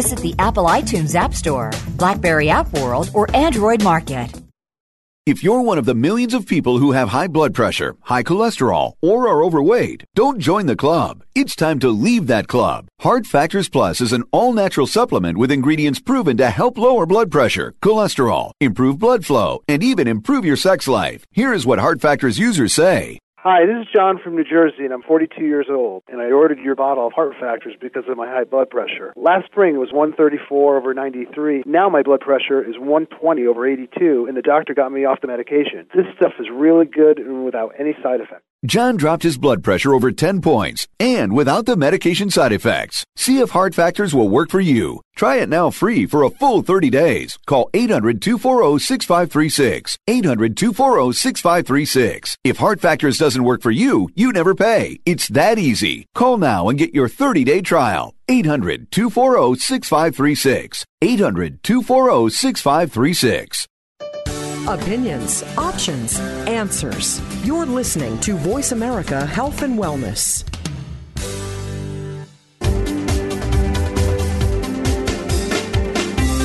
Visit the Apple iTunes App Store, Blackberry App World, or Android Market. If you're one of the millions of people who have high blood pressure, high cholesterol, or are overweight, don't join the club. It's time to leave that club. Heart Factors Plus is an all natural supplement with ingredients proven to help lower blood pressure, cholesterol, improve blood flow, and even improve your sex life. Here is what Heart Factors users say. Hi, this is John from New Jersey, and I'm 42 years old, and I ordered your bottle of Heart Factors because of my high blood pressure. Last spring it was 134 over 93. Now my blood pressure is 120 over 82, and the doctor got me off the medication. This stuff is really good and without any side effects. John dropped his blood pressure over 10 points and without the medication side effects. See if Heart Factors will work for you. Try it now free for a full 30 days. Call 800 240 6536. 800 240 6536. If Heart Factors doesn't work for you, you never pay. It's that easy. Call now and get your 30 day trial. 800 240 6536. 800 240 6536. Opinions, options, answers. You're listening to Voice America Health and Wellness.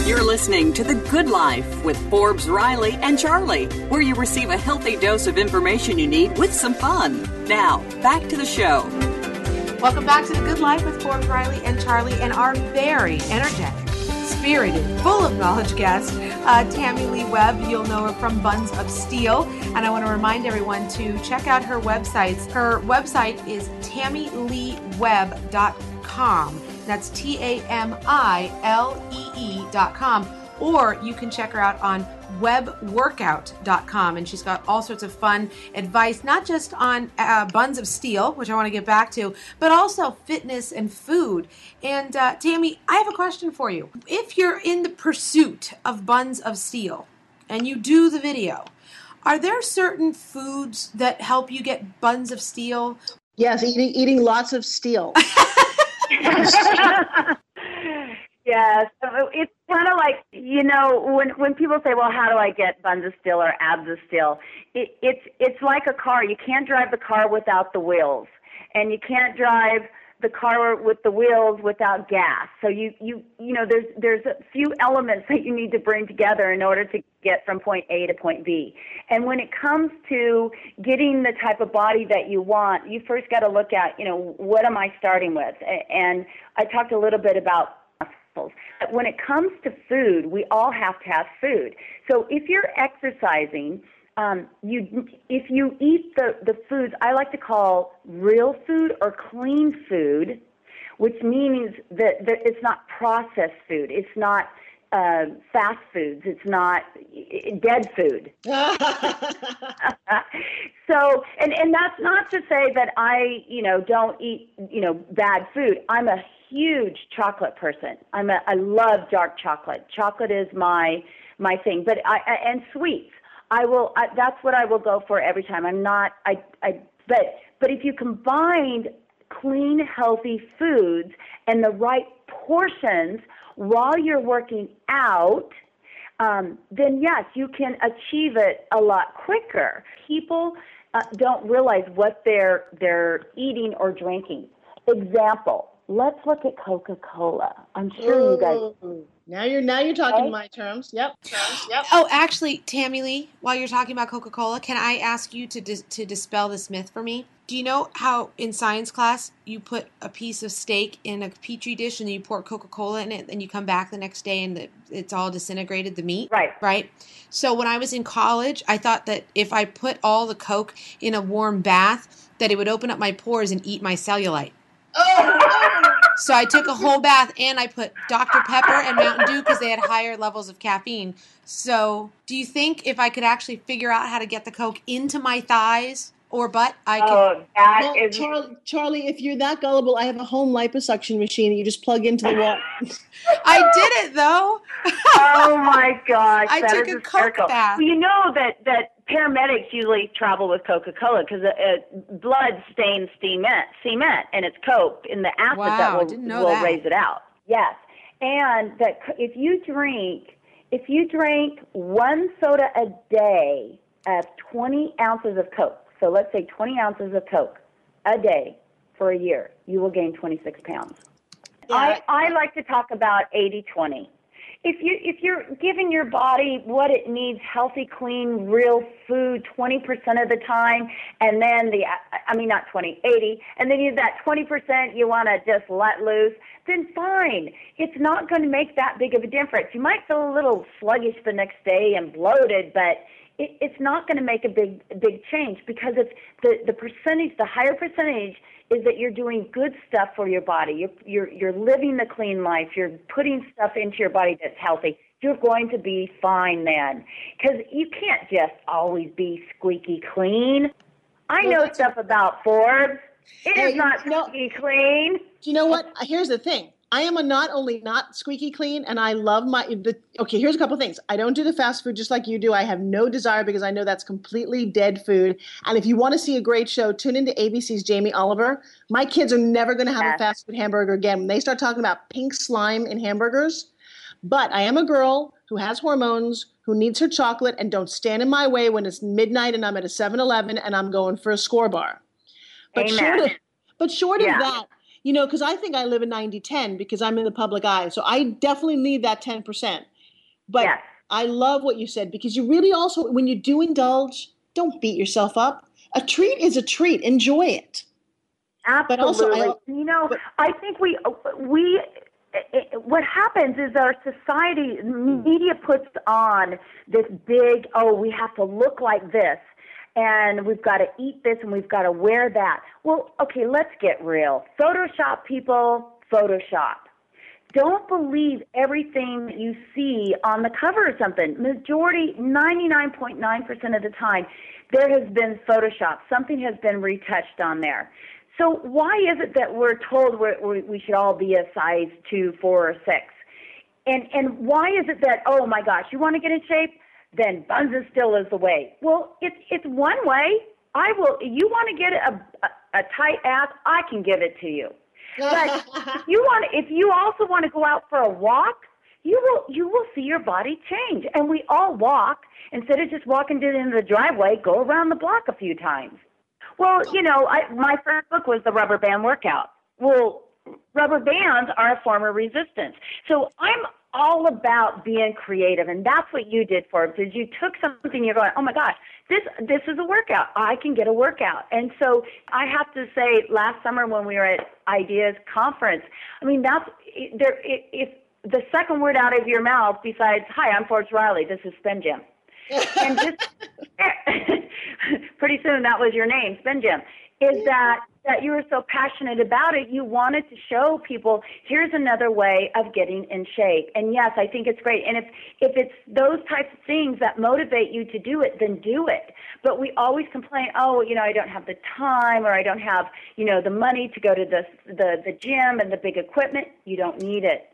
You're listening to The Good Life with Forbes, Riley, and Charlie, where you receive a healthy dose of information you need with some fun. Now, back to the show. Welcome back to The Good Life with Forbes, Riley, and Charlie, and our very energetic, spirited, full of knowledge guest, uh, Tamilee Webb. You'll know her from Buns of Steel. And I want to remind everyone to check out her websites. Her website is tamileewebb.com. That's T A M I L E E dot com. Or you can check her out on webworkout.com. And she's got all sorts of fun advice, not just on uh, buns of steel, which I want to get back to, but also fitness and food. And uh, Tammy, I have a question for you. If you're in the pursuit of buns of steel and you do the video, are there certain foods that help you get buns of steel? Yes, eating eating lots of steel. Yes, uh, it's kind of like you know when when people say, "Well, how do I get buns of steel or abs of steel?" It, it's it's like a car. You can't drive the car without the wheels, and you can't drive the car with the wheels without gas. So you you you know there's there's a few elements that you need to bring together in order to get from point A to point B. And when it comes to getting the type of body that you want, you first got to look at, you know, what am I starting with? And I talked a little bit about muscles. when it comes to food, we all have to have food. So if you're exercising, um, you if you eat the the foods I like to call real food or clean food, which means that, that it's not processed food. It's not uh, fast foods. It's not dead food. so, and and that's not to say that I, you know, don't eat, you know, bad food. I'm a huge chocolate person. I'm a, I love dark chocolate. Chocolate is my my thing. But I, I and sweets. I will. I, that's what I will go for every time. I'm not. I. I. But but if you combined clean, healthy foods and the right portions while you're working out, um, then yes, you can achieve it a lot quicker. People uh, don't realize what they're they're eating or drinking. Example: Let's look at Coca-Cola. I'm sure you guys. Now you're now you're talking my terms. Yep. Terms. Yep. Oh, actually, Tamilee, while you're talking about Coca Cola, can I ask you to dis- to dispel this myth for me? Do you know how in science class you put a piece of steak in a petri dish and you pour Coca Cola in it, and you come back the next day and the, it's all disintegrated, the meat? Right. Right. So when I was in college, I thought that if I put all the Coke in a warm bath, that it would open up my pores and eat my cellulite. So I took a whole bath and I put Dr. Pepper and Mountain Dew because they had higher levels of caffeine. So, do you think if I could actually figure out how to get the Coke into my thighs or butt, I could? Oh, that Well, is Charlie, Charlie, if you're that gullible, I have a home liposuction machine that you just plug into the wall. I did it though. oh my gosh! I that took is a Coke hysterical. bath. Well, you know that that paramedics usually travel with Coca-Cola because uh, uh, blood stains cement, cement, and it's Coke in the acid Wow, that will will that. raise it out. Yes, and that if you drink if you drink one soda a day of 20 ounces of Coke, so let's say 20 ounces of Coke a day for a year, you will gain 26 pounds. I, I like to talk about 80-20. If you if you're giving your body what it needs, healthy, clean, real food 20% of the time, and then the I mean not 20, 80, and then you that 20% you want to just let loose, then fine. It's not going to make that big of a difference. You might feel a little sluggish the next day and bloated, but it, it's not going to make a big big change because it's the the percentage, the higher percentage is that you're doing good stuff for your body. You're you're you're living the clean life. You're putting stuff into your body that's healthy. You're going to be fine then, because you can't just always be squeaky clean. I know stuff about Forbes. It is not no. squeaky clean. Do you know what? Here's the thing. I am a not only not squeaky clean, and I love my. The, okay, here's a couple things. I don't do the fast food just like you do. I have no desire because I know that's completely dead food. And if you want to see a great show, tune into ABC's Jamie Oliver. My kids are never going to have a fast food hamburger again. When they start talking about pink slime in hamburgers, but I am a girl who has hormones, who needs her chocolate, and don't stand in my way when it's midnight and I'm at a 7 Eleven and I'm going for a Skor bar. But Amen. short of, but short Yeah. of that, you know, because I think I live in 90 10 because I'm in the public eye. So I definitely need that 10%. But Yes. I love what you said because you really also, when you do indulge, don't beat yourself up. A treat is a treat. Enjoy it. But also, Absolutely. I- you know, I think we uh, we it, what happens is our society media puts on this big oh we have to look like this and we've got to eat this and we've got to wear that. Well, okay, let's get real. Photoshop people, Photoshop. Don't believe everything you see on the cover of something. Majority, 99.9% of the time, there has been Photoshop. Something has been retouched on there. So why is it that we're told we're, we we should all be a size two, four, or six? And and why is it that oh my gosh, you want to get in shape? Then buns and still is the way. Well, it's it's one way. I will. You want to get a, a a tight ass? I can give it to you. But you want, if you also want to go out for a walk, you will you will see your body change. And we all walk instead of just walking to the end of the driveway. Go around the block a few times. Well, you know, I, my first book was the rubber band workout. Well, rubber bands are a form of resistance. So I'm all about being creative, and that's what you did, Forbes. Is you took something, you're going, oh my gosh, this this is a workout. I can get a workout. And so I have to say, last summer when we were at Ideas Conference, I mean that's there. If the second word out of your mouth besides "Hi, I'm Forbes Riley. This is Spin Gym," and just pretty soon that was your name, Spin Gym, is that that you were so passionate about it, you wanted to show people here's another way of getting in shape. And yes, I think it's great. And if if it's those types of things that motivate you to do it, then do it. But we always complain, oh, you know, I don't have the time or I don't have, you know, the money to go to the the the gym and the big equipment. You don't need it.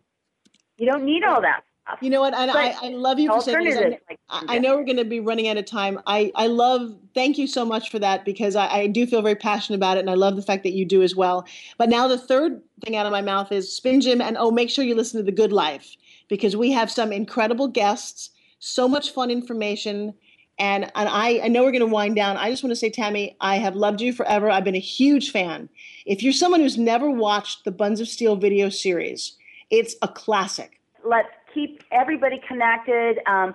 You don't need all that. You know what? And I, I love you for saying this. I know we're going to be running out of time. I, I love, thank you so much for that because I, I do feel very passionate about it and I love the fact that you do as well. But now the third thing out of my mouth is Spin Gym and oh, make sure you listen to The Good Life because we have some incredible guests, so much fun information. And, and I, I know we're going to wind down. I just want to say, Tammy, I have loved you forever. I've been a huge fan. If you're someone who's never watched the Buns of Steel video series, it's a classic. let's keep everybody connected. Um,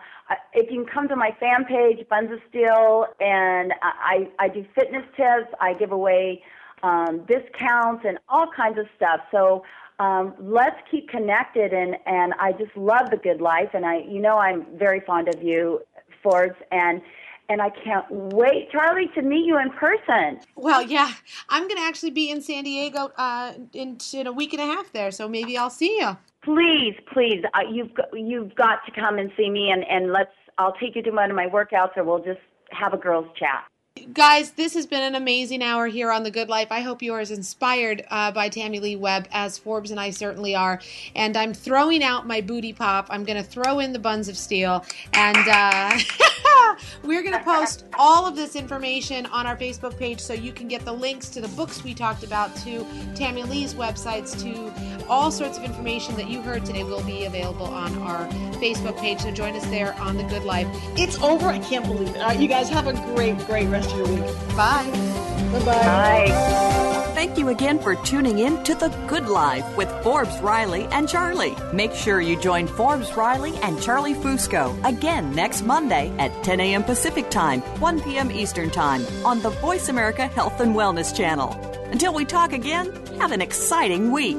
if you can come to my fan page, Buns of Steel, and I, I do fitness tips. I give away um, discounts and all kinds of stuff. So um, let's keep connected. And, and I just love the good life. And I, you know, I'm very fond of you, Forbes. And and I can't wait, Charlie, to meet you in person. Well, yeah, I'm going to actually be in San Diego uh, in, in a week and a half there, so maybe I'll see you. Please, please, uh, you've got, you've got to come and see me, and and let's. I'll take you to one of my workouts, or we'll just have a girls' chat. Guys, this has been an amazing hour here on The Good Life. I hope you are as inspired uh, by Tamilee Webb as Forbes and I certainly are. And I'm throwing out my booty pop. I'm going to throw in the buns of steel. And uh, we're going to post all of this information on our Facebook page so you can get the links to the books we talked about, to Tamilee's websites, to all sorts of information that you heard today will be available on our Facebook page. So join us there on The Good Life. It's over. I can't believe it. All right, you guys have a great, great rest rest of your week. Bye. Bye-bye. Bye. Thank you again for tuning in to The Good Life with Forbes Riley and Charlie. Make sure you join Forbes Riley and Charlie Fusco again next Monday at 10 a.m. Pacific Time, 1 p.m. Eastern Time on the Voice America Health and Wellness Channel. Until we talk again, have an exciting week.